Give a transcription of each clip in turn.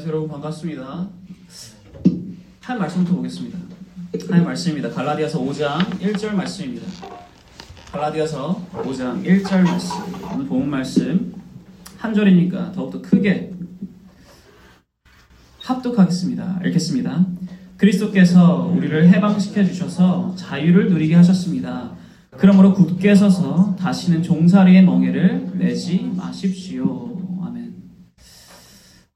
안녕하세요 여러분 반갑습니다. 한 말씀부터 보겠습니다. 한 말씀입니다. 갈라디아서 5장 1절 말씀입니다. 갈라디아서 5장 1절 말씀. 오늘 본 말씀 한 절이니까 더욱더 크게 합독하겠습니다. 읽겠습니다. 그리스도께서 우리를 해방시켜 주셔서 자유를 누리게 하셨습니다. 그러므로 굳게 서서 다시는 종살이의 멍에를 내지 마십시오.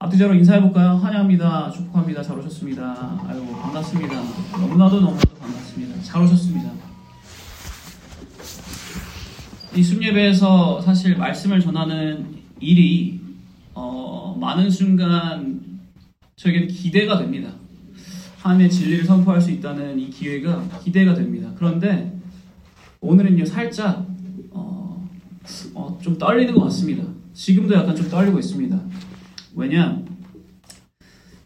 앞뒤자로 인사해볼까요? 환영합니다. 축복합니다. 잘 오셨습니다. 아이고, 반갑습니다. 너무나도 너무나도 반갑습니다. 잘 오셨습니다. 이 순예배에서 사실 말씀을 전하는 일이 어, 많은 순간 저에게는 기대가 됩니다. 하나님의 진리를 선포할 수 있다는 이 기회가 기대가 됩니다. 그런데 오늘은요 살짝 어, 어, 좀 떨리는 것 같습니다. 지금도 약간 좀 떨리고 있습니다. 왜냐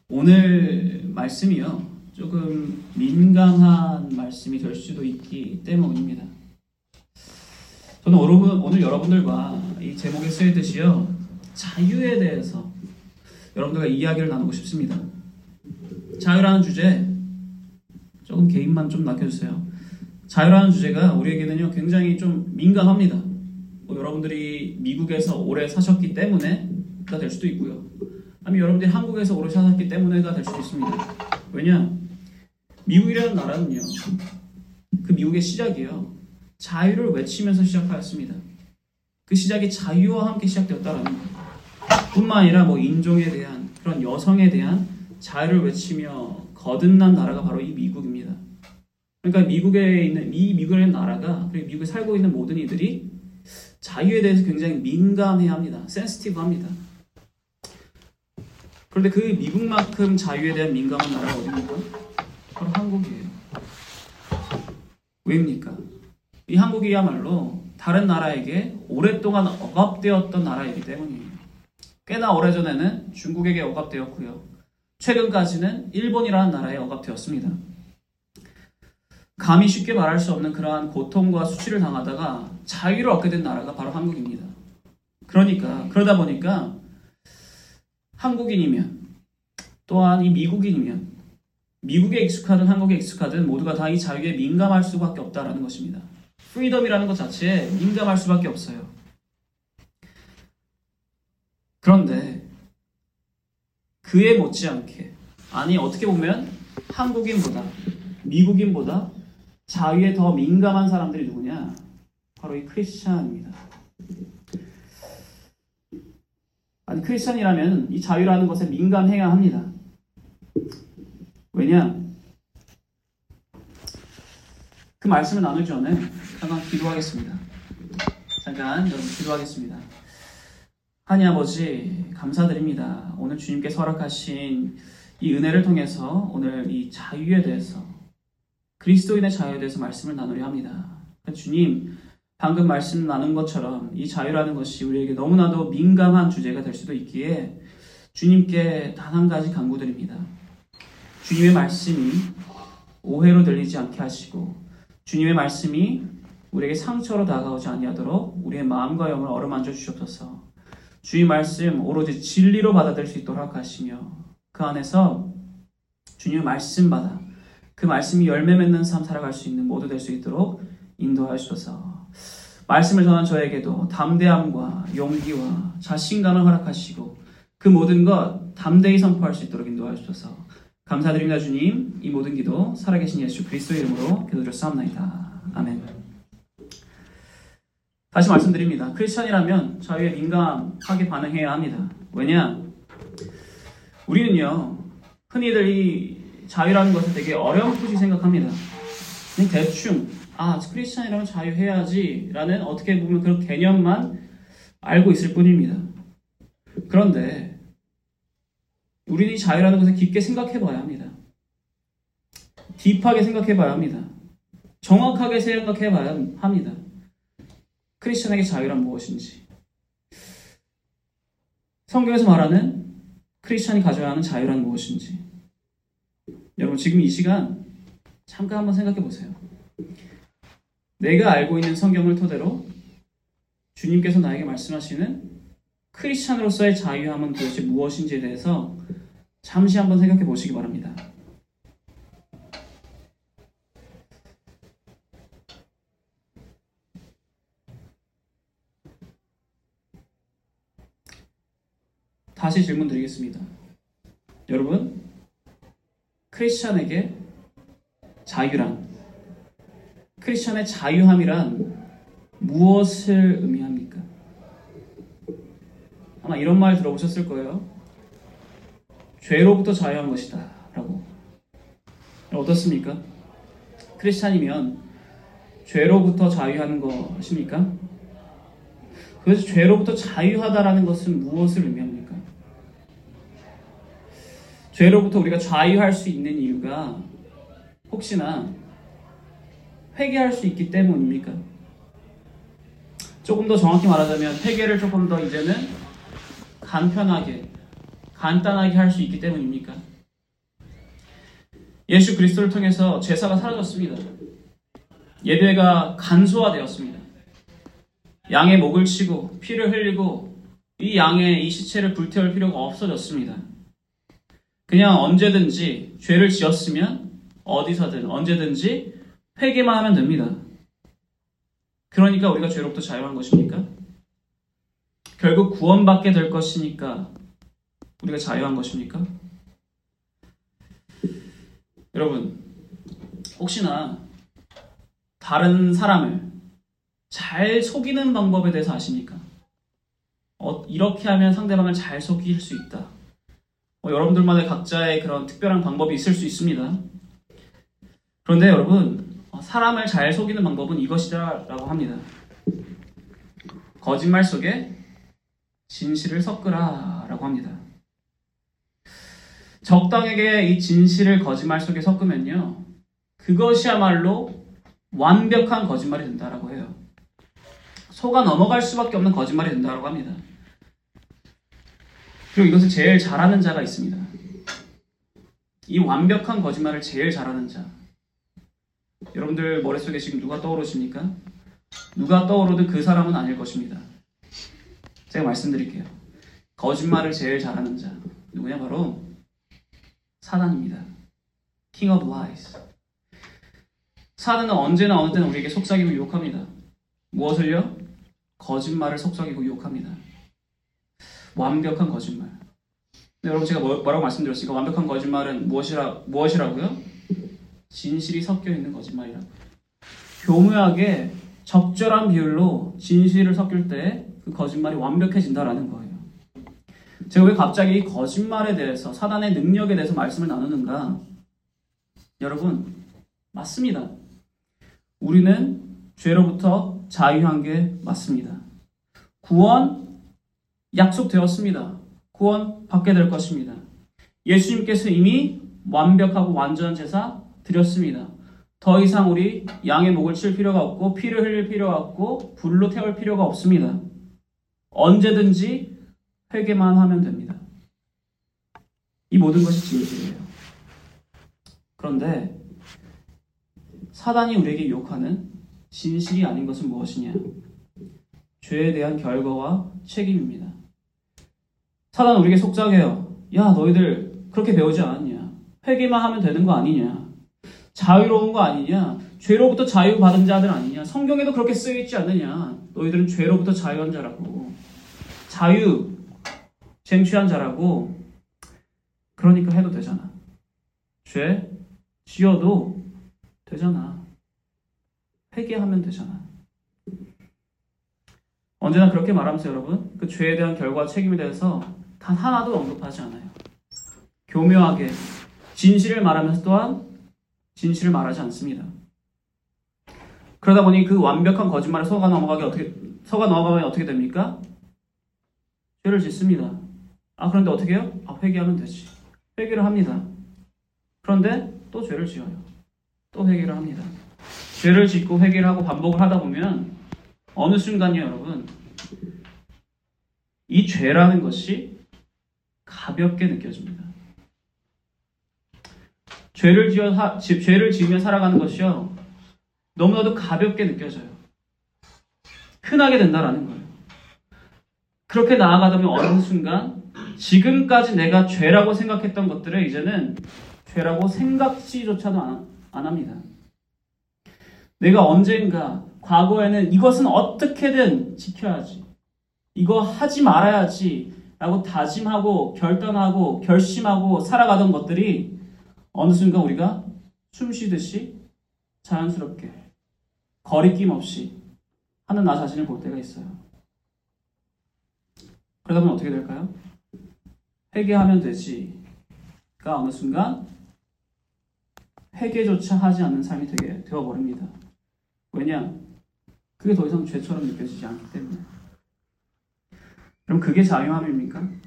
오늘 말씀이요 조금 민감한 말씀이 될 수도 있기 때문입니다. 저는 오늘 여러분들과 이 제목에 쓰였듯이요 자유에 대해서 여러분들과 이야기를 나누고 싶습니다. 자유라는 주제 조금 개인만 좀 남겨주세요. 자유라는 주제가 우리에게는요 굉장히 좀 민감합니다. 뭐 여러분들이 미국에서 오래 사셨기 때문에가 될 수도 있고요. 아니면 여러분들이 한국에서 오래 사셨기 때문에가 될 수도 있습니다. 왜냐 미국이라는 나라는요 그 미국의 시작이요 자유를 외치면서 시작하였습니다. 그 시작이 자유와 함께 시작되었다라는 것. 뿐만 아니라 뭐 인종에 대한 그런 여성에 대한 자유를 외치며 거듭난 나라가 바로 이 미국입니다. 그러니까 미국에 있는 이 미국에 있는 나라가 그리고 미국에 살고 있는 모든 이들이 자유에 대해서 굉장히 민감해야 합니다. 센스티브합니다. 그런데 그 미국만큼 자유에 대한 민감한 나라가 어디입니까? 바로 한국이에요. 왜입니까? 이 한국이야말로 다른 나라에게 오랫동안 억압되었던 나라이기 때문이에요. 꽤나 오래전에는 중국에게 억압되었고요. 최근까지는 일본이라는 나라에 억압되었습니다. 감히 쉽게 말할 수 없는 그러한 고통과 수치를 당하다가 자유를 얻게 된 나라가 바로 한국입니다. 그러니까 그러다 보니까 한국인이면 또한 이 미국인이면 미국에 익숙하든 한국에 익숙하든 모두가 다 이 자유에 민감할 수밖에 없다라는 것입니다. freedom이라는 것 자체에 민감할 수밖에 없어요. 그런데 그에 못지않게 아니 어떻게 보면 한국인보다 미국인보다 자유에 더 민감한 사람들이 누구냐? 바로 이 크리스찬입니다. 아니 크리스찬이라면 이 자유라는 것에 민감해야 합니다. 왜냐? 그 말씀을 나누기 전에 잠깐 기도하겠습니다. 잠깐 여러분 기도하겠습니다. 하나님 아버지 감사드립니다. 오늘 주님께서 허락하신 이 은혜를 통해서 오늘 이 자유에 대해서 그리스도인의 자유에 대해서 말씀을 나누려 합니다. 주님 방금 말씀 나눈 것처럼 이 자유라는 것이 우리에게 너무나도 민감한 주제가 될 수도 있기에 주님께 단 한 가지 강구드립니다. 주님의 말씀이 오해로 들리지 않게 하시고 주님의 말씀이 우리에게 상처로 다가오지 아니하도록 우리의 마음과 영을 어루만져 주시옵소서. 주의 말씀 오로지 진리로 받아들일 수 있도록 하시며 그 안에서 주님의 말씀 받아 그 말씀이 열매 맺는 삶 살아갈 수 있는 모두 될 수 있도록 인도하시소서. 말씀을 전한 저에게도 담대함과 용기와 자신감을 허락하시고 그 모든 것 담대히 선포할 수 있도록 인도하시소서. 감사드립니다 주님. 이 모든 기도 살아계신 예수 그리스도의 이름으로 기도드렸사옵나이다. 아멘. 다시 말씀드립니다. 크리스천이라면 자유에 민감하게 반응해야 합니다. 왜냐? 우리는요, 흔히들 이 자유라는 것을 되게 어렴풋이 생각합니다. 대충, 아, 크리스천이라면 자유해야지 라는 어떻게 보면 그런 개념만 알고 있을 뿐입니다. 그런데 우리는 이 자유라는 것을 깊게 생각해 봐야 합니다. 딥하게 생각해 봐야 합니다. 정확하게 생각해 봐야 합니다. 크리스천에게 자유란 무엇인지. 성경에서 말하는 크리스천이 가져야 하는 자유란 무엇인지. 여러분, 지금 이 시간 잠깐 한번 생각해 보세요. 내가 알고 있는 성경을 토대로 주님께서 나에게 말씀하시는 크리스천으로서의 자유함은 도대체 무엇인지에 대해서 잠시 한번 생각해 보시기 바랍니다. 다시 질문 드리겠습니다. 여러분, 크리스천에게 자유란, 크리스천의 자유함이란 무엇을 의미합니까? 아마 이런 말 들어보셨을 거예요. 죄로부터 자유한 것이다. 라고. 어떻습니까? 크리스찬이면 죄로부터 자유하는 것입니까? 그래서 죄로부터 자유하다라는 것은 무엇을 의미합니까? 죄로부터 우리가 자유할 수 있는 이유가 혹시나 회개할 수 있기 때문입니까? 조금 더 정확히 말하자면 회개를 조금 더 이제는 간편하게 간단하게 할 수 있기 때문입니까? 예수 그리스도를 통해서 제사가 사라졌습니다. 예배가 간소화되었습니다. 양의 목을 치고 피를 흘리고 이 양의 이 시체를 불태울 필요가 없어졌습니다. 그냥 언제든지 죄를 지었으면 어디서든 언제든지 회개만 하면 됩니다. 그러니까 우리가 죄로부터 자유한 것입니까? 결국 구원받게 될 것이니까 우리가 자유한 것입니까? 여러분, 혹시나 다른 사람을 잘 속이는 방법에 대해서 아십니까? 어, 이렇게 하면 상대방을 잘 속일 수 있다. 뭐 여러분들만의 각자의 그런 특별한 방법이 있을 수 있습니다. 그런데 여러분, 어, 사람을 잘 속이는 방법은 이것이다라고 합니다. 거짓말 속에 진실을 섞으라라고 합니다. 적당하게 이 진실을 거짓말 속에 섞으면요. 그것이야말로 완벽한 거짓말이 된다라고 해요. 속아 넘어갈 수밖에 없는 거짓말이 된다고 합니다. 그리고 이것을 제일 잘하는 자가 있습니다. 이 완벽한 거짓말을 제일 잘하는 자. 여러분들 머릿속에 지금 누가 떠오르십니까? 누가 떠오르든 그 사람은 아닐 것입니다. 제가 말씀드릴게요. 거짓말을 제일 잘하는 자. 누구냐? 바로 사단입니다. King of Lies. 사단은 언제나 어느 때나 우리에게 속삭이고 유혹합니다. 무엇을요? 거짓말을 속삭이고 유혹합니다. 완벽한 거짓말. 여러분 제가 뭐, 라고 말씀드렸습니까? 완벽한 거짓말은 무엇이라, 무엇이라고요? 진실이 섞여 있는 거짓말이라고. 교묘하게 적절한 비율로 진실을 섞일 때 그 거짓말이 완벽해진다라는 거예요. 제가 왜 갑자기 거짓말에 대해서 사단의 능력에 대해서 말씀을 나누는가? 여러분, 맞습니다. 우리는 죄로부터 자유한 게 맞습니다. 구원 약속되었습니다. 구원 받게 될 것입니다. 예수님께서 이미 완벽하고 완전한 제사 드렸습니다. 더 이상 우리 양의 목을 칠 필요가 없고 피를 흘릴 필요가 없고 불로 태울 필요가 없습니다. 언제든지 회개만 하면 됩니다. 이 모든 것이 진실이에요. 그런데 사단이 우리에게 유혹하는 진실이 아닌 것은 무엇이냐? 죄에 대한 결과와 책임입니다. 사단은 우리에게 속삭여요. 야, 너희들 그렇게 배우지 않았냐? 회개만 하면 되는 거 아니냐? 자유로운 거 아니냐? 죄로부터 자유받은 자들 아니냐? 성경에도 그렇게 쓰여 있지 않느냐? 너희들은 죄로부터 자유한 자라고. 자유, 쟁취한 자라고. 그러니까 해도 되잖아. 죄 지어도 되잖아. 회개하면 되잖아. 언제나 그렇게 말하면서 여러분, 그 죄에 대한 결과 책임에 대해서 단 하나도 언급하지 않아요. 교묘하게 진실을 말하면서 또한 진실을 말하지 않습니다. 그러다 보니 그 완벽한 거짓말에 속아 넘어가게 어떻게 속아 넘어가면 어떻게 됩니까? 죄를 짓습니다. 아 그런데 어떻게 해요? 아 회개하면 되지. 회개를 합니다. 그런데 또 죄를 지어요. 또 회개를 합니다. 죄를 짓고 회개를 하고 반복을 하다 보면 어느 순간이요, 여러분, 이 죄라는 것이 가볍게 느껴집니다. 죄를 지어 사, 죄를 지으며 살아가는 것이요 너무나도 가볍게 느껴져요. 흔하게 된다라는 거예요. 그렇게 나아가다 보면 어느 순간 지금까지 내가 죄라고 생각했던 것들을 이제는 죄라고 생각지조차도 안, 안 합니다. 내가 언젠가 과거에는 이것은 어떻게든 지켜야지. 이거 하지 말아야지. 라고 다짐하고 결단하고 결심하고 살아가던 것들이 어느 순간 우리가 숨 쉬듯이 자연스럽게 거리낌 없이 하는 나 자신을 볼 때가 있어요. 그러다 보면 어떻게 될까요? 회개하면 되지가 어느 순간 회개조차 하지 않는 삶이 되게 되어버립니다. 왜냐? 그게 더 이상 죄처럼 느껴지지 않기 때문에. 그럼 그게 자유함입니까?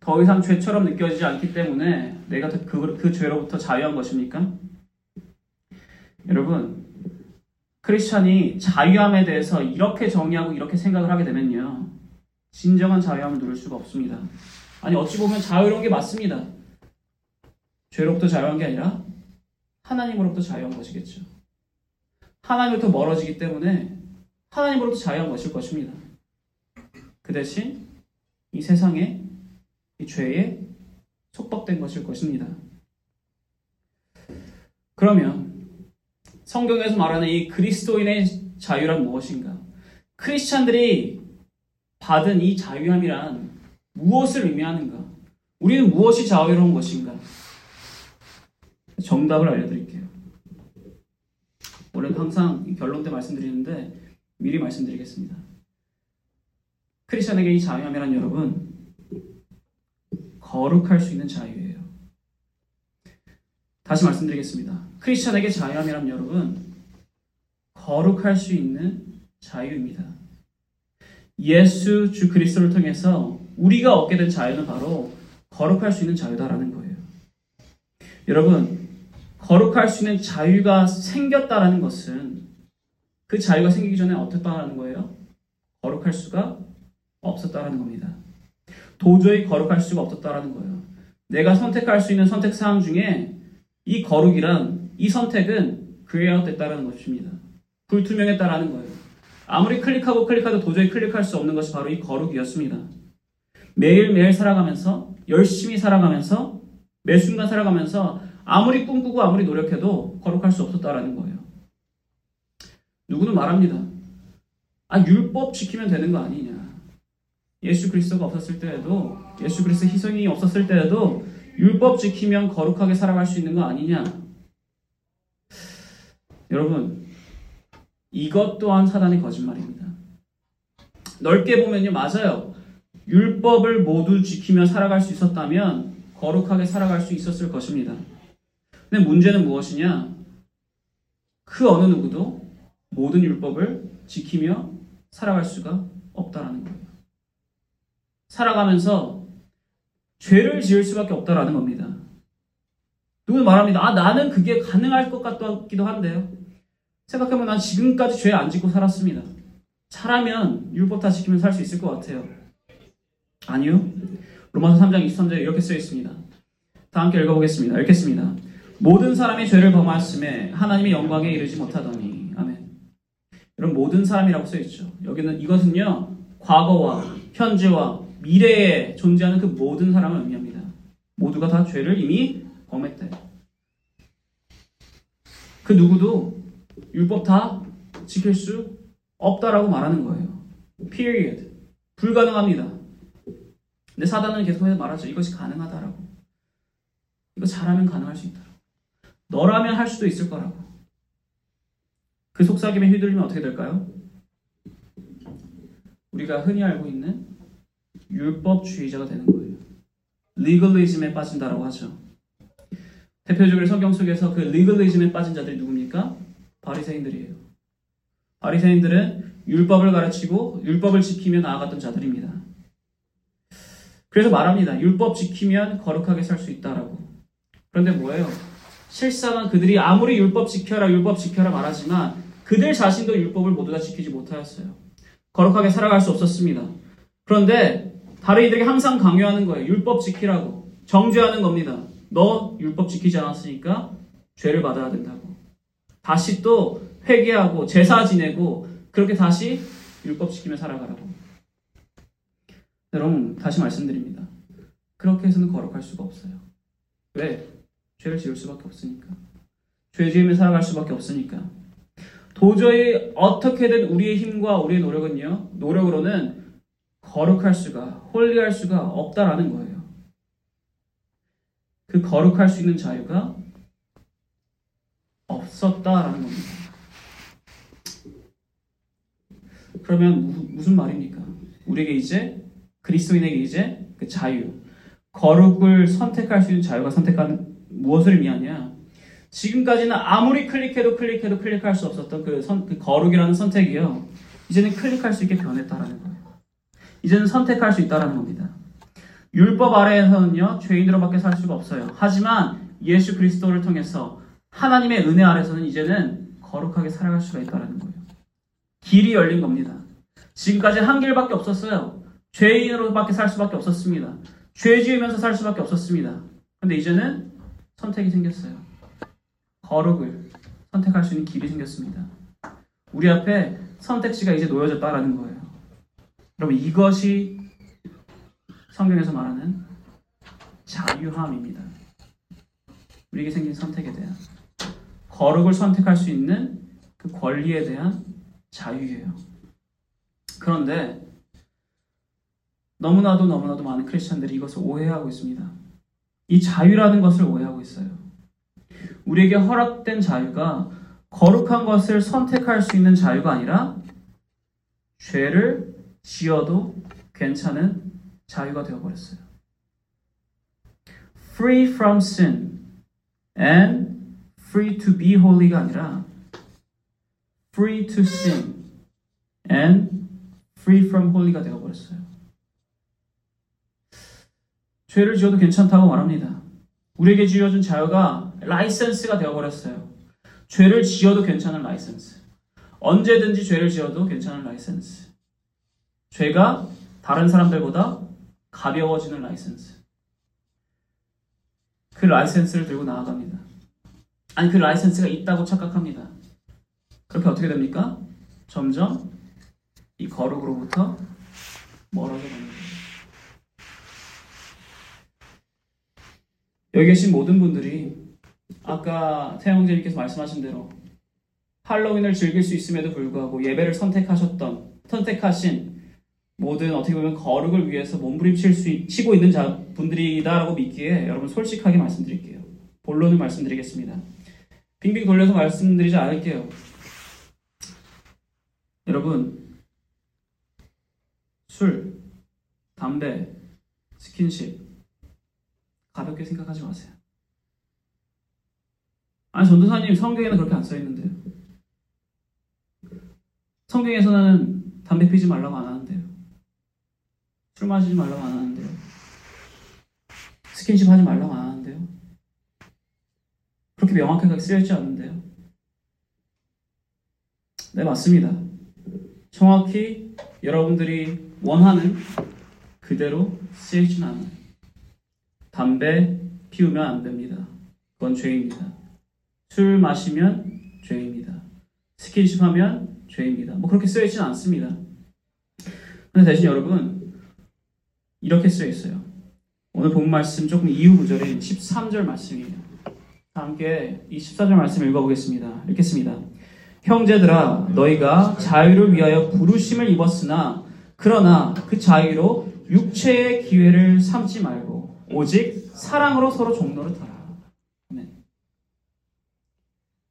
더 이상 죄처럼 느껴지지 않기 때문에 내가 그, 그 죄로부터 자유한 것입니까? 여러분, 크리스찬이 자유함에 대해서 이렇게 정의하고 이렇게 생각을 하게 되면요. 진정한 자유함을 누릴 수가 없습니다. 아니, 어찌 보면 자유로운 게 맞습니다. 죄로부터 자유한 게 아니라 하나님으로부터 자유한 것이겠죠. 하나님으로부터 멀어지기 때문에 하나님으로부터 자유한 것일 것입니다. 그 대신 이 세상에 이 죄에 속박된 것일 것입니다. 그러면 성경에서 말하는 이 그리스도인의 자유란 무엇인가? 크리스찬들이 받은 이 자유함이란 무엇을 의미하는가? 우리는 무엇이 자유로운 것인가? 정답을 알려드릴게요. 원래 항상 결론 때 말씀드리는데 미리 말씀드리겠습니다. 크리스천에게 이 자유함이란 여러분 거룩할 수 있는 자유예요. 다시 말씀드리겠습니다. 크리스천에게 자유함이란 여러분 거룩할 수 있는 자유입니다. 예수 주 그리스도를 통해서 우리가 얻게 된 자유는 바로 거룩할 수 있는 자유다라는 거예요. 여러분 거룩할 수 있는 자유가 생겼다라는 것은 그 자유가 생기기 전에 어떻다라는 거예요? 거룩할 수가 없었다라는 겁니다. 도저히 거룩할 수가 없었다라는 거예요. 내가 선택할 수 있는 선택 사항 중에 이 거룩이란 이 선택은 그레아웃됐다라는 것입니다. 불투명했다라는 거예요. 아무리 클릭하고 클릭해도 도저히 클릭할 수 없는 것이 바로 이 거룩이었습니다. 매일매일 살아가면서 열심히 살아가면서 매 순간 살아가면서 아무리 꿈꾸고 아무리 노력해도 거룩할 수 없었다라는 거예요. 누구는 말합니다. 아, 율법 지키면 되는 거 아니냐. 예수 그리스도가 없었을 때에도, 예수 그리스도 희생이 없었을 때에도 율법 지키면 거룩하게 살아갈 수 있는 거 아니냐. 여러분, 이것 또한 사단의 거짓말입니다. 넓게 보면요, 맞아요. 율법을 모두 지키며 살아갈 수 있었다면 거룩하게 살아갈 수 있었을 것입니다. 근데 문제는 무엇이냐? 그 어느 누구도 모든 율법을 지키며 살아갈 수가 없다라는 거예요. 살아가면서 죄를 지을 수밖에 없다라는 겁니다. 누구는 말합니다. 아, 나는 그게 가능할 것 같기도 한데요. 생각해보면 난 지금까지 죄 안 짓고 살았습니다. 잘하면 율법 다 지키면 살 수 있을 것 같아요. 아니요. 로마서 3장 23절에 이렇게 써 있습니다. 다 함께 읽어보겠습니다. 읽겠습니다. 모든 사람이 죄를 범하였음에 하나님의 영광에 이르지 못하더니 아멘. 이런 모든 사람이라고 써 있죠. 여기는 이것은요 과거와 현재와 미래에 존재하는 그 모든 사람을 의미합니다. 모두가 다 죄를 이미 범했대. 그 누구도 율법 다 지킬 수 없다라고 말하는 거예요. Period. 불가능합니다. 근데 사단은 계속해서 말하죠. 이것이 가능하다라고. 이거 잘하면 가능할 수 있다. 너라면 할 수도 있을 거라고. 그 속삭임에 휘둘리면 어떻게 될까요? 우리가 흔히 알고 있는 율법주의자가 되는 거예요. 리글리즘에 빠진다라고 하죠. 대표적으로 성경 속에서 그 리글리즘에 빠진 자들이 누굽니까? 바리새인들이에요. 바리새인들은 율법을 가르치고 율법을 지키며 나아갔던 자들입니다. 그래서 말합니다. 율법 지키면 거룩하게 살 수 있다라고. 그런데 뭐예요? 실상은 그들이 아무리 율법 지켜라 율법 지켜라 말하지만 그들 자신도 율법을 모두 다 지키지 못하였어요. 거룩하게 살아갈 수 없었습니다. 그런데 다른 이들에게 항상 강요하는 거예요. 율법 지키라고. 정죄하는 겁니다. 너 율법 지키지 않았으니까 죄를 받아야 된다고. 다시 또 회개하고 제사 지내고 그렇게 다시 율법 지키며 살아가라고. 여러분 다시 말씀드립니다. 그렇게 해서는 거룩할 수가 없어요. 왜? 죄를 지을 수밖에 없으니까. 죄 지으며 살아갈 수밖에 없으니까. 도저히 어떻게든 우리의 힘과 우리의 노력은요, 노력으로는 거룩할 수가, 홀리할 수가 없다라는 거예요. 그 거룩할 수 있는 자유가 없었다라는 겁니다. 그러면 무, 무슨 말입니까? 우리에게 이제 그리스도인에게 이제 그 자유, 거룩을 선택할 수 있는 자유가 선택하는 무엇을 의미하냐? 지금까지는 아무리 클릭해도 클릭해도 클릭할 수 없었던 그, 선, 그 거룩이라는 선택이요. 이제는 클릭할 수 있게 변했다라는 거예요. 이제는 선택할 수 있다라는 겁니다. 율법 아래에서는요, 죄인으로밖에 살 수가 없어요. 하지만 예수 그리스도를 통해서 하나님의 은혜 아래서는 이제는 거룩하게 살아갈 수가 있다라는 거예요. 길이 열린 겁니다. 지금까지 한 길밖에 없었어요. 죄인으로밖에 살 수밖에 없었습니다. 죄 지으면서 살 수밖에 없었습니다. 근데 이제는 선택이 생겼어요. 거룩을 선택할 수 있는 길이 생겼습니다. 우리 앞에 선택지가 이제 놓여졌다라는 거예요. 여러분 이것이 성경에서 말하는 자유함입니다. 우리에게 생긴 선택에 대한 거룩을 선택할 수 있는 그 권리에 대한 자유예요. 그런데 너무나도 너무나도 많은 크리스천들이 이것을 오해하고 있습니다. 이 자유라는 것을 오해하고 있어요. 우리에게 허락된 자유가 거룩한 것을 선택할 수 있는 자유가 아니라 죄를 지어도 괜찮은 자유가 되어버렸어요. Free from sin and free to be holy가 아니라 free to sin and free from holy가 되어버렸어요. 죄를 지어도 괜찮다고 말합니다. 우리에게 지어준 자유가 라이센스가 되어버렸어요. 죄를 지어도 괜찮은 라이센스. 언제든지 죄를 지어도 괜찮은 라이센스. 죄가 다른 사람들보다 가벼워지는 라이센스. 그 라이센스를 들고 나아갑니다. 아니, 그 라이센스가 있다고 착각합니다. 그렇게 어떻게 됩니까? 점점 이 거룩으로부터 멀어져 거예요. 여기 계신 모든 분들이 아까 태영재님께서 말씀하신 대로 할로윈을 즐길 수 있음에도 불구하고 예배를 선택하셨던 선택하신 모든 어떻게 보면 거룩을 위해서 몸부림칠 수 있, 치고 있는 자, 분들이다라고 믿기에 여러분 솔직하게 말씀드릴게요. 본론을 말씀드리겠습니다. 빙빙 돌려서 말씀드리지 않을게요. 여러분 술, 담배, 스킨십 가볍게 생각하지 마세요. 아니 전도사님 성경에는 그렇게 안 써 있는데요. 성경에서는 담배 피지 말라고 안. 술 마시지 말라고 안 하는데요. 스킨십 하지 말라고 안 하는데요. 그렇게 명확하게 쓰여있지 않는데요. 네, 맞습니다. 정확히 여러분들이 원하는 그대로 쓰여있지는 않아요. 담배 피우면 안 됩니다. 그건 죄입니다. 술 마시면 죄입니다. 스킨십 하면 죄입니다. 뭐 그렇게 쓰여있지는 않습니다. 근데 대신 여러분, 이렇게 쓰여 있어요. 오늘 본 말씀 조금 이후 구절인 13절 말씀이에요. 함께 이 14절 말씀 읽어보겠습니다. 읽겠습니다. 형제들아 너희가 자유를 위하여 부르심을 입었으나 그러나 그 자유로 육체의 기회를 삼지 말고 오직 사랑으로 서로 타라. 아멘.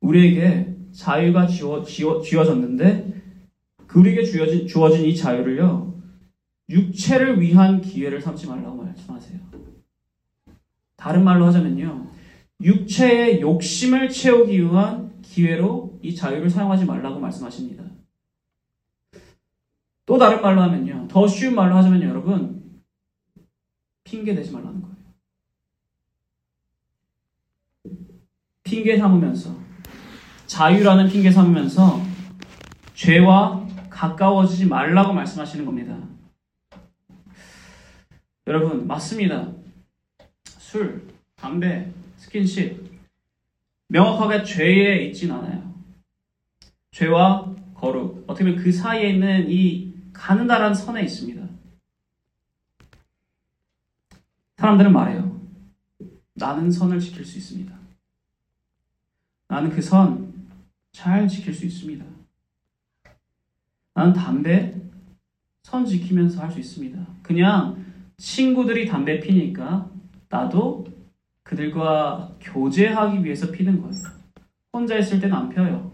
우리에게 자유가 지워, 지워, 쥐어졌는데 그 우리에게 주어진, 주어진 이 자유를요 육체를 위한 기회를 삼지 말라고 말씀하세요. 다른 말로 하자면요 육체의 욕심을 채우기 위한 기회로 이 자유를 사용하지 말라고 말씀하십니다. 또 다른 말로 하면요. 더 쉬운 말로 하자면 여러분, 핑계 대지 말라는 거예요. 핑계 삼으면서, 자유라는 핑계 삼으면서, 죄와 가까워지지 말라고 말씀하시는 겁니다. 여러분, 맞습니다. 술, 담배, 스킨십, 명확하게 죄에 있진 않아요. 죄와 거룩, 어떻게 보면 그 사이에 있는 이 가느다란 선에 있습니다. 사람들은 말해요. 나는 선을 지킬 수 있습니다. 나는 그 선 잘 지킬 수 있습니다. 나는 담배 선 지키면서 할 수 있습니다. 그냥 친구들이 담배 피니까 나도 그들과 교제하기 위해서 피는 거예요. 혼자 있을 때는 안 펴요.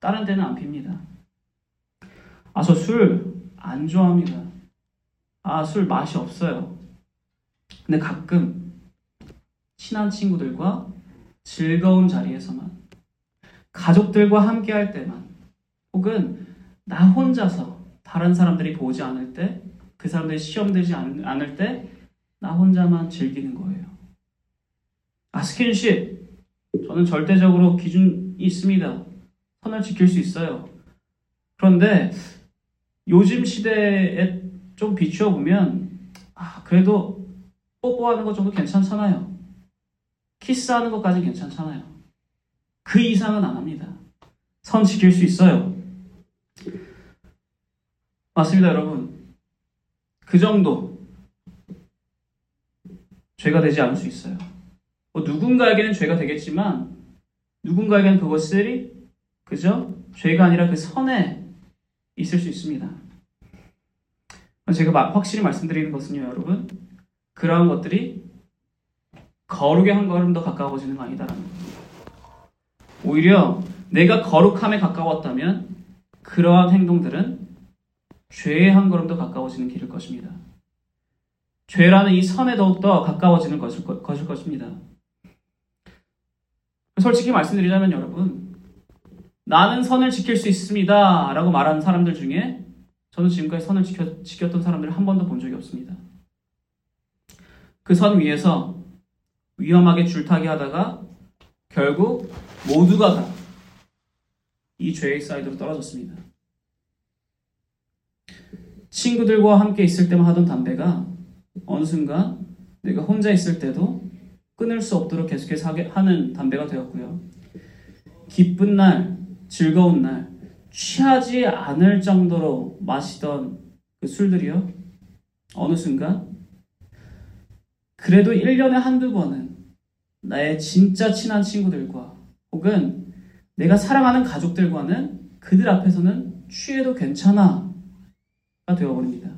다른 때는 안 핍니다. 아, 저 술 안 좋아합니다. 아, 술 맛이 없어요. 근데 가끔 친한 친구들과 즐거운 자리에서만 가족들과 함께 할 때만 혹은 나 혼자서 다른 사람들이 보지 않을 때 그 사람들이 시험 되지 않, 않을 때 나 혼자만 즐기는 거예요. 아, 스킨십. 저는 절대적으로 기준이 있습니다. 선을 지킬 수 있어요. 그런데 요즘 시대에 좀 비추어 보면 아, 그래도 뽀뽀하는 것 정도 괜찮잖아요. 키스하는 것까지 괜찮잖아요. 그 이상은 안 합니다. 선 지킬 수 있어요. 맞습니다, 여러분. 그 정도 죄가 되지 않을 수 있어요. 뭐 누군가에게는 죄가 되겠지만 누군가에게는 그것이 그죠? 죄가 아니라 그 선에 있을 수 있습니다. 제가 확실히 말씀드리는 것은요, 여러분. 그러한 것들이 거룩에 한 걸음 더 가까워지는 거 아니다라는 거예요. 오히려 내가 거룩함에 가까웠다면 그러한 행동들은 죄의 한 걸음 더 가까워지는 길일 것입니다. 죄라는 이 선에 더욱더 가까워지는 것일, 것일 것입니다. 솔직히 말씀드리자면 여러분, 나는 선을 지킬 수 있습니다. 라고 말하는 사람들 중에 저는 지금까지 선을 지켜, 지켰던 사람들을 한 번도 본 적이 없습니다. 그 선 위에서 위험하게 줄타기 하다가 결국 모두가 다 이 죄의 사이드로 떨어졌습니다. 친구들과 함께 있을 때만 하던 담배가 어느 순간 내가 혼자 있을 때도 끊을 수 없도록 계속해서 하는 담배가 되었고요. 기쁜 날, 즐거운 날, 취하지 않을 정도로 마시던 그 술들이요. 어느 순간 그래도 1년에 한두 번은 나의 진짜 친한 친구들과 혹은 내가 사랑하는 가족들과는 그들 앞에서는 취해도 괜찮아 가 되어버립니다.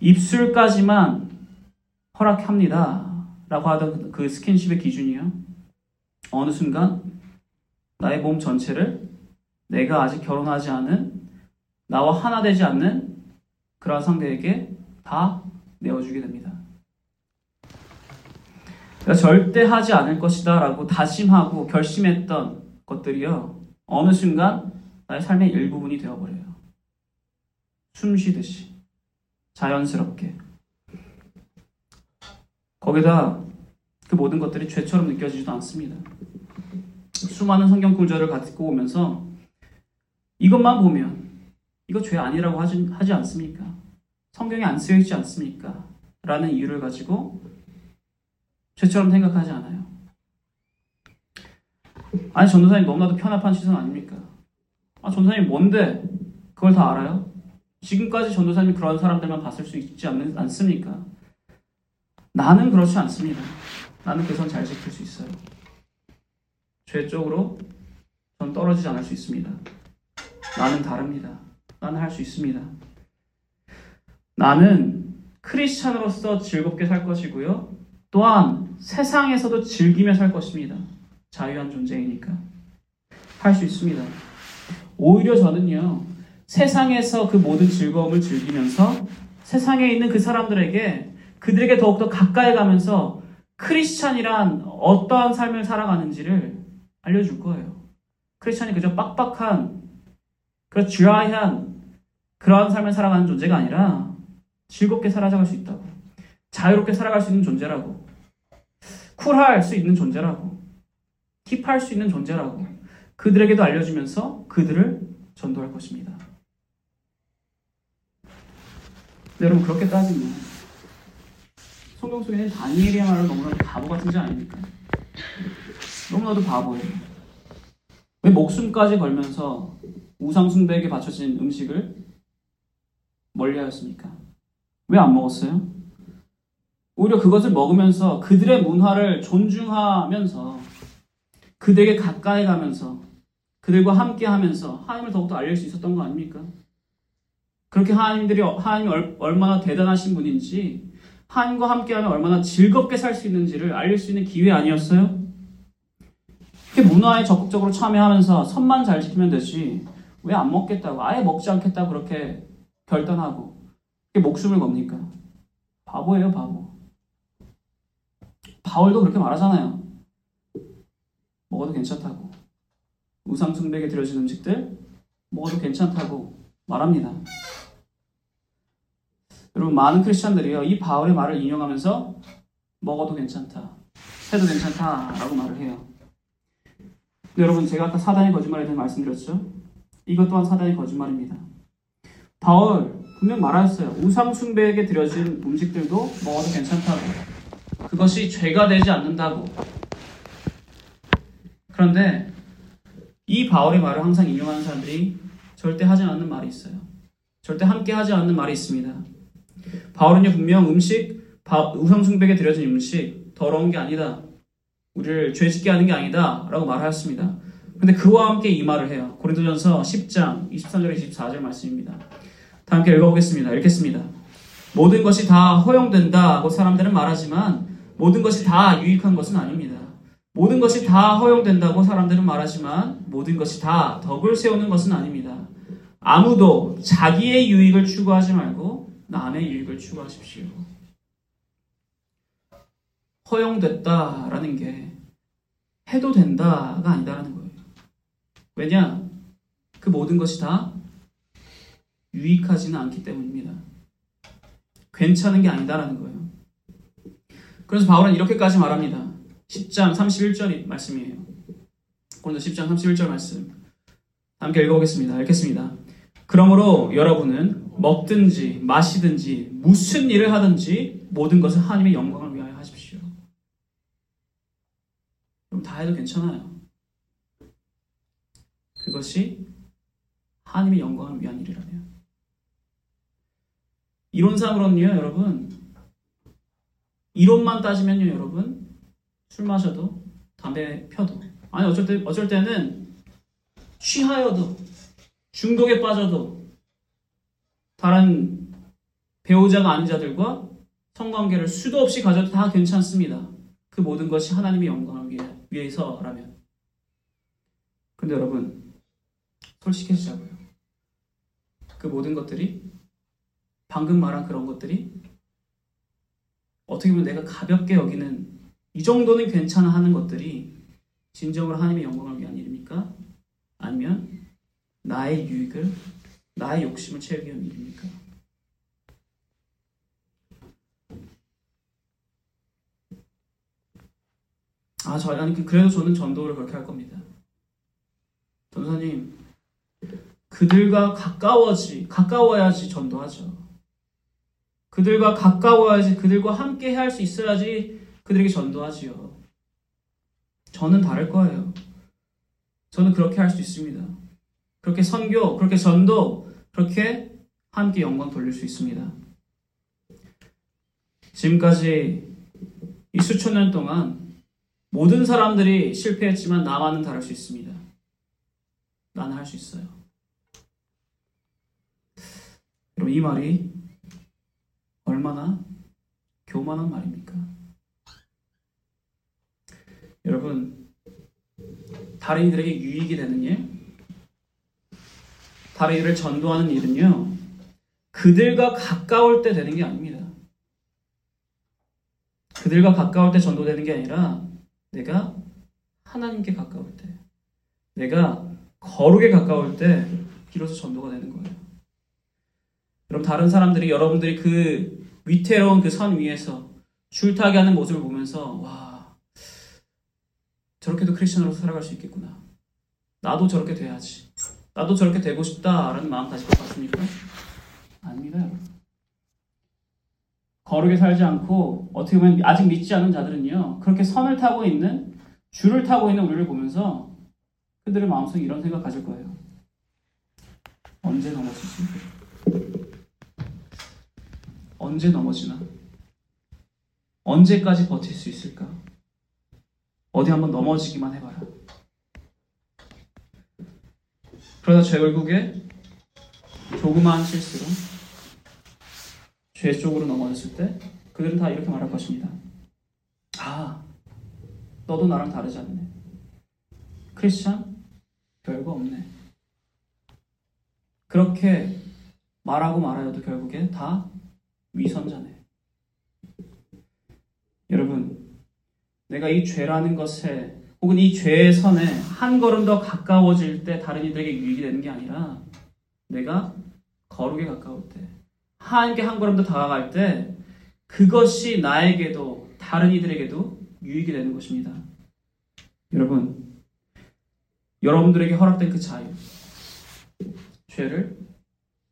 입술까지만 허락합니다. 라고 하던 그 스킨십의 기준이요. 어느 순간 나의 몸 전체를 내가 아직 결혼하지 않은 나와 하나 되지 않는 그러한 상대에게 다 내어주게 됩니다. 내가 절대 하지 않을 것이다 라고 다짐하고 결심했던 것들이요. 어느 순간 나의 삶의 일부분이 되어버려요. 숨 쉬듯이. 자연스럽게. 거기다 그 모든 것들이 죄처럼 느껴지지도 않습니다. 수많은 성경 구절을 갖고 오면서 이것만 보면 이거 죄 아니라고 하지, 하지 않습니까? 성경에 안 쓰여 있지 않습니까? 라는 이유를 가지고 죄처럼 생각하지 않아요. 아니 전도사님 너무나도 편협한 시선 아닙니까? 아 전도사님 뭔데 그걸 다 알아요? 지금까지 전도사님 그런 사람들만 봤을 수 있지 않, 않습니까? 나는 그렇지 않습니다. 나는 그 선 잘 지킬 수 있어요. 죄 쪽으로 전 떨어지지 않을 수 있습니다. 나는 다릅니다. 나는 할 수 있습니다. 나는 크리스찬으로서 즐겁게 살 것이고요. 또한 세상에서도 즐기며 살 것입니다. 자유한 존재이니까. 할 수 있습니다. 오히려 저는요, 세상에서 그 모든 즐거움을 즐기면서 세상에 있는 그 사람들에게 그들에게 더욱더 가까이 가면서 크리스찬이란 어떠한 삶을 살아가는지를 알려줄 거예요. 크리스찬이 그저 빡빡한, 그런 드라이한 그러한 삶을 살아가는 존재가 아니라 즐겁게 살아갈 수 있다고. 자유롭게 살아갈 수 있는 존재라고. 쿨할 수 있는 존재라고. 힙할 수 있는 존재라고. 그들에게도 알려주면서 그들을 전도할 것입니다. 여러분 그렇게 따지면 성경 속에는 다니엘이야말로 너무나도 바보 같은 자 아닙니까? 너무나도 바보예요. 왜 목숨까지 걸면서 우상숭배에게 바쳐진 음식을 멀리하였습니까? 왜 안 먹었어요? 오히려 그것을 먹으면서 그들의 문화를 존중하면서 그들에게 가까이 가면서 그들과 함께 하면서 하나님을 더욱더 알릴 수 있었던 거 아닙니까? 그렇게 하나님들이 하나님이 얼마나 대단하신 분인지 하나님과 함께하면 얼마나 즐겁게 살 수 있는지를 알릴 수 있는 기회 아니었어요? 이렇게 문화에 적극적으로 참여하면서 선만 잘 지키면 되지 왜 안 먹겠다고 아예 먹지 않겠다고 그렇게 결단하고 이게 목숨을 겁니까? 바보예요 바보. 바울도 그렇게 말하잖아요. 먹어도 괜찮다고. 우상 숭배에 들여진 음식들 먹어도 괜찮다고 말합니다. 여러분 많은 크리스천들이요 이 바울의 말을 인용하면서 먹어도 괜찮다, 해도 괜찮다라고 말을 해요. 여러분 제가 아까 사단의 거짓말에 대해 말씀드렸죠. 이것 또한 사단의 거짓말입니다. 바울 분명 말하였어요. 우상 숭배에게 드려진 음식들도 먹어도 괜찮다고. 그것이 죄가 되지 않는다고. 그런데 이 바울의 말을 항상 인용하는 사람들이 절대 하지 않는 말이 있어요. 절대 함께 하지 않는 말이 있습니다. 바울은요 분명 음식 우상 숭배에 드려진 음식 더러운 게 아니다. 우리를 죄짓게 하는 게 아니다. 라고 말하였습니다. 근데 그와 함께 이 말을 해요. 고린도전서 10장 23절 24절 말씀입니다. 다 함께 읽어보겠습니다. 읽겠습니다. 모든 것이 다 허용된다고 사람들은 말하지만 모든 것이 다 유익한 것은 아닙니다. 모든 것이 다 허용된다고 사람들은 말하지만 모든 것이 다 덕을 세우는 것은 아닙니다. 아무도 자기의 유익을 추구하지 말고 남의 유익을 추구하십시오. 허용됐다라는 게 해도 된다가 아니다라는 거예요. 왜냐? 그 모든 것이 다 유익하지는 않기 때문입니다. 괜찮은 게 아니다라는 거예요. 그래서 바울은 이렇게까지 말합니다. 10장 31절 말씀이에요. 오늘 10장 31절 말씀. 함께 읽어보겠습니다. 읽겠습니다. 그러므로 여러분은 먹든지 마시든지 무슨 일을 하든지 모든 것을 하나님의 영광을 위하여 하십시오. 그럼 다 해도 괜찮아요. 그것이 하나님의 영광을 위한 일이라면. 이론상으로는요, 여러분. 이론만 따지면요, 여러분. 술 마셔도, 담배 펴도. 아니, 어쩔 때, 어쩔 때는 취하여도, 중독에 빠져도, 다른 배우자가 아닌 자들과 성관계를 수도 없이 가져도 다 괜찮습니다. 그 모든 것이 하나님의 영광을 위해, 위해서라면. 근데 여러분, 솔직해지자고요. 그 모든 것들이 방금 말한 그런 것들이 어떻게 보면 내가 가볍게 여기는 이 정도는 괜찮아 하는 것들이 진정으로 하나님의 영광을 위한 일입니까? 아니면 나의 유익을 나의 욕심을 채우기 위한 일입니까? 아, 저, 아니, 그래도 저는 전도를 그렇게 할 겁니다. 전사님, 그들과 가까워지, 가까워야지 전도하죠. 그들과 가까워야지, 그들과 함께 할 수 있어야지 그들에게 전도하지요. 저는 다를 거예요. 저는 그렇게 할 수 있습니다. 그렇게 선교, 그렇게 전도, 그렇게 함께 영광 돌릴 수 있습니다. 지금까지 이 수천 년 동안 모든 사람들이 실패했지만 나만은 다를 수 있습니다. 나는 할 수 있어요. 여러분, 이 말이 얼마나 교만한 말입니까? 여러분, 다른 이들에게 유익이 되는 일, 다른 이들을 전도하는 일은요, 그들과 가까울 때 되는 게 아닙니다. 그들과 가까울 때 전도되는 게 아니라 내가 하나님께 가까울 때, 내가 거룩에 가까울 때 비로소 전도가 되는 거예요. 그럼 다른 사람들이 여러분들이 그 위태로운 그 선 위에서 줄타기 하는 모습을 보면서 와 저렇게도 크리스천으로 살아갈 수 있겠구나. 나도 저렇게 돼야지. 나도 저렇게 되고 싶다라는 마음 다실 것 같습니까? 아닙니다. 거룩에 살지 않고 어떻게 보면 아직 믿지 않은 자들은요 그렇게 선을 타고 있는 줄을 타고 있는 우리를 보면서 그들의 마음속에 이런 생각 가질 거예요. 언제 넘어지지? 언제 넘어지나? 언제까지 버틸 수 있을까? 어디 한번 넘어지기만 해봐라. 그러다 결국에 조그마한 실수로 죄 쪽으로 넘어졌을 때 그들은 다 이렇게 말할 것입니다. 아, 너도 나랑 다르지 않네. 크리스찬? 별거 없네. 그렇게 말하고 말하여도 결국에 다 위선자네. 여러분, 내가 이 죄라는 것에 혹은 이 죄의 선에 한 걸음 더 가까워질 때 다른 이들에게 유익이 되는 게 아니라 내가 거룩에 가까울 때 하나님께 한 걸음 더 다가갈 때 그것이 나에게도 다른 이들에게도 유익이 되는 것입니다. 여러분, 여러분들에게 허락된 그 자유, 죄를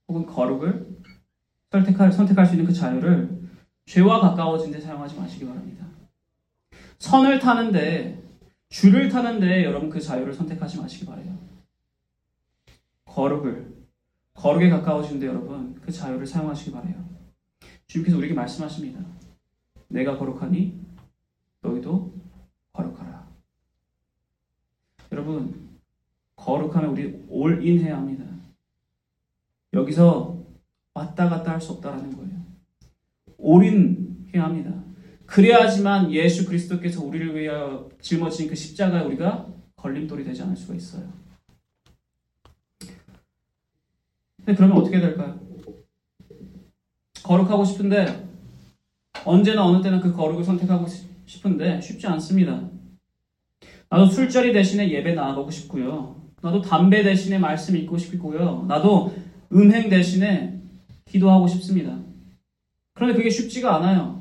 혹은 거룩을 선택할, 선택할 수 있는 그 자유를 죄와 가까워진 데 사용하지 마시기 바랍니다. 선을 타는데, 줄을 타는데 여러분 그 자유를 선택하지 마시기 바래요. 거룩을, 거룩에 가까워지는데 여러분 그 자유를 사용하시기 바래요. 주님께서 우리에게 말씀하십니다. 내가 거룩하니 너희도 거룩하라. 여러분 거룩하면 우리 올인 해야 합니다. 여기서 왔다 갔다 할 수 없다라는 거예요. 올인 해야 합니다. 그래야지만 예수 그리스도께서 우리를 위하여 짊어진 그 십자가에 우리가 걸림돌이 되지 않을 수가 있어요. 그러면 어떻게 될까요? 거룩하고 싶은데 언제나 어느 때나 그 거룩을 선택하고 싶은데 쉽지 않습니다. 나도 술자리 대신에 예배 나아가고 싶고요. 나도 담배 대신에 말씀 읽고 싶고요. 나도 음행 대신에 기도하고 싶습니다. 그런데 그게 쉽지가 않아요.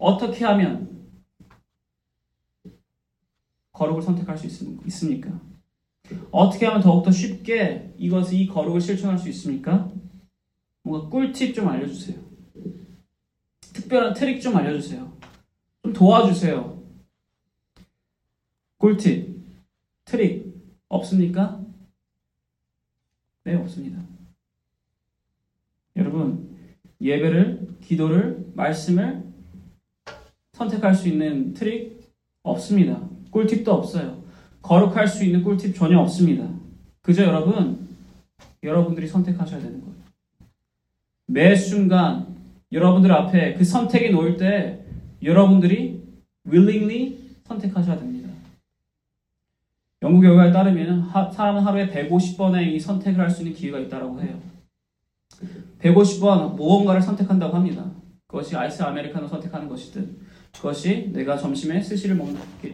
어떻게 하면 거룩을 선택할 수 있습니까? 어떻게 하면 더욱더 쉽게 이것을 이 거룩을 실천할 수 있습니까? 뭔가 꿀팁 좀 알려주세요. 특별한 트릭 좀 알려주세요. 좀 도와주세요. 꿀팁, 트릭 없습니까? 네, 없습니다. 여러분, 예배를, 기도를, 말씀을 선택할 수 있는 트릭 없습니다. 꿀팁도 없어요. 거룩할 수 있는 꿀팁 전혀 없습니다. 그저 여러분, 여러분들이 선택하셔야 되는 거예요. 매 순간 여러분들 앞에 그 선택이 놓일 때 여러분들이 willingly 선택하셔야 됩니다. 연구 결과에 따르면 사람은 하루에 150번의 이 선택을 할 수 있는 기회가 있다고 해요. 150번 무언가를 선택한다고 합니다. 그것이 아이스 아메리카노 선택하는 것이든 그것이 내가 점심에 스시를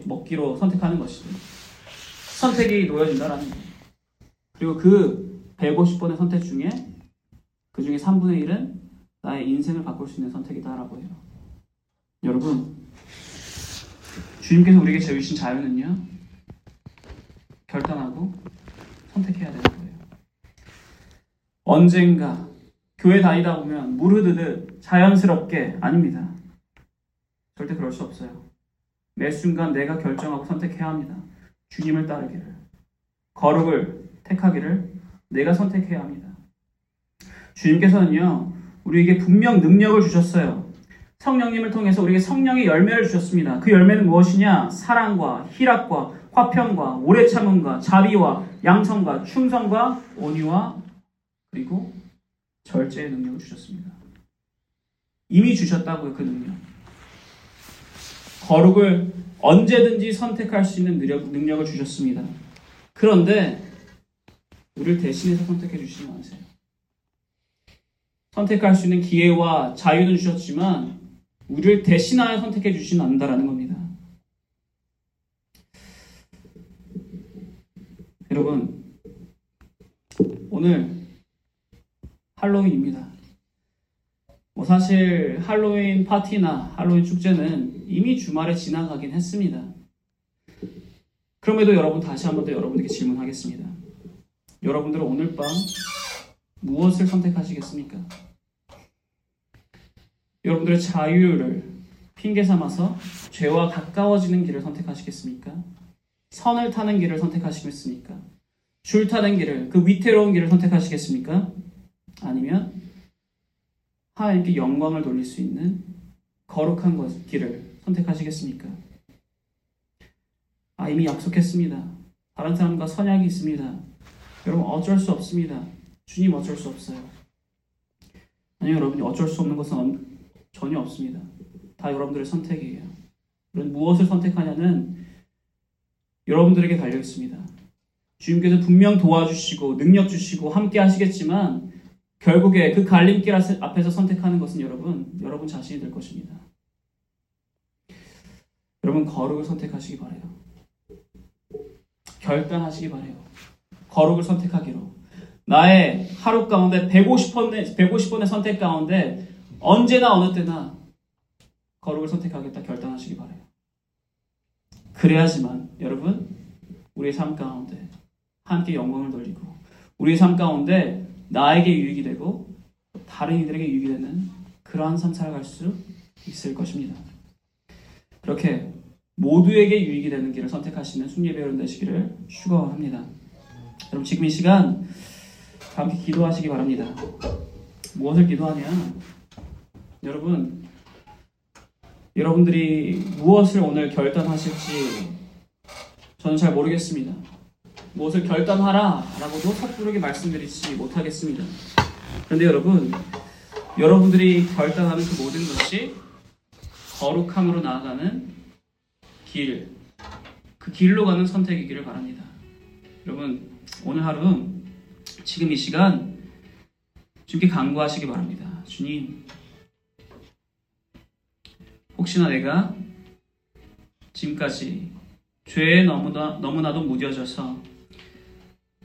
먹기, 로 선택하는 것이든 선택이 놓여진다라는 거예요. 그리고 그 150번의 선택 중에 그 중에 3분의 1은 나의 인생을 바꿀 수 있는 선택이다라고 해요. 여러분, 주님께서 우리에게 제주신 자유는요, 결단하고 선택해야 되는 거예요. 언젠가 교회 다니다 보면 무르드듯 자연스럽게 아닙니다. 절대 그럴 수 없어요. 매 순간 내가 결정하고 선택해야 합니다. 주님을 따르기를, 거룩을 택하기를 내가 선택해야 합니다. 주님께서는요, 우리에게 분명 능력을 주셨어요. 성령님을 통해서 우리에게 성령의 열매를 주셨습니다. 그 열매는 무엇이냐? 사랑과 희락과 화평과 오래 참음과 자비와 양성과 충성과 온유와 그리고 절제의 능력을 주셨습니다. 이미 주셨다고요, 그 능력. 거룩을 언제든지 선택할 수 있는 능력, 을 주셨습니다. 그런데 우리를 대신해서 선택해 주시지 마세요. 선택할 수 있는 기회와 자유는 주셨지만 우리를 대신하여 선택해 주시는 않는다라는 겁니다. 여러분 오늘 할로윈입니다. 뭐 사실 할로윈 파티나 할로윈 축제는 이미 주말에 지나가긴 했습니다. 그럼에도 여러분 다시 한번 더 여러분에게 질문하겠습니다. 여러분들은 오늘 밤 무엇을 선택하시겠습니까? 여러분들의 자유를 핑계 삼아서 죄와 가까워지는 길을 선택하시겠습니까? 선을 타는 길을 선택하시겠습니까? 줄 타는 길을, 그 위태로운 길을 선택하시겠습니까? 아니면 하나님께 영광을 돌릴 수 있는 거룩한 것, 길을 선택하시겠습니까? 아, 이미 약속했습니다. 다른 사람과 선약이 있습니다. 여러분, 어쩔 수 없습니다. 주님 어쩔 수 없어요. 아니, 여러분이 어쩔 수 없는 것은 전혀 없습니다. 다 여러분들의 선택이에요. 여러분, 무엇을 선택하냐는 여러분들에게 달려 있습니다. 주님께서 분명 도와주시고 능력 주시고 함께 하시겠지만 결국에 그 갈림길 앞에서 선택하는 것은 여러분 여러분 자신이 될 것입니다. 여러분 거룩을 선택하시기 바래요. 결단하시기 바래요. 거룩을 선택하기로 나의 하루 가운데 150번의 150번의 선택 가운데 언제나 어느 때나 거룩을 선택하겠다 결단하시기 바래요. 그래야지만 여러분 우리의 삶 가운데 함께 영광을 돌리고 우리의 삶 가운데 나에게 유익이 되고 다른 이들에게 유익이 되는 그러한 삶 살아갈 수 있을 것입니다. 그렇게 모두에게 유익이 되는 길을 선택하시는 순례배 여러분 되시기를 축원합니다. 여러분 지금 이 시간 함께 기도하시기 바랍니다. 무엇을 기도하냐? 여러분 여러분들이 무엇을 오늘 결단하실지 저는 잘 모르겠습니다. 무엇을 결단하라 라고도 섣부르게 말씀드리지 못하겠습니다. 그런데 여러분, 여러분들이 결단하는 그 모든 것이 거룩함으로 나아가는 길, 그 길로 가는 선택이기를 바랍니다. 여러분, 오늘 하루, 지금 이 시간, 주님께 간구하시기 바랍니다. 주님, 혹시나 내가 지금까지 죄에 너무나, 너무나도 무뎌져서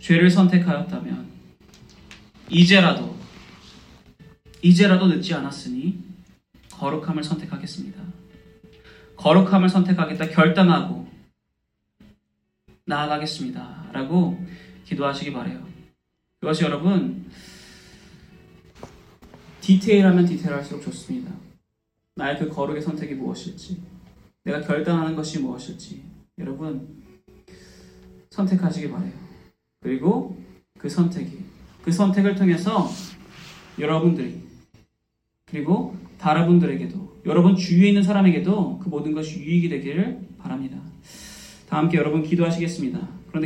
죄를 선택하였다면 이제라도 이제라도 늦지 않았으니 거룩함을 선택하겠습니다. 거룩함을 선택하겠다 결단하고 나아가겠습니다. 라고 기도하시기 바래요. 그것이 여러분 디테일하면 디테일할수록 좋습니다. 나의 그 거룩의 선택이 무엇일지 내가 결단하는 것이 무엇일지 여러분 선택하시기 바래요. 그리고 그 선택이 그 선택을 통해서 여러분들이 그리고 다른 분들에게도 여러분 주위에 있는 사람에게도 그 모든 것이 유익이 되기를 바랍니다. 다 함께 여러분 기도하시겠습니다.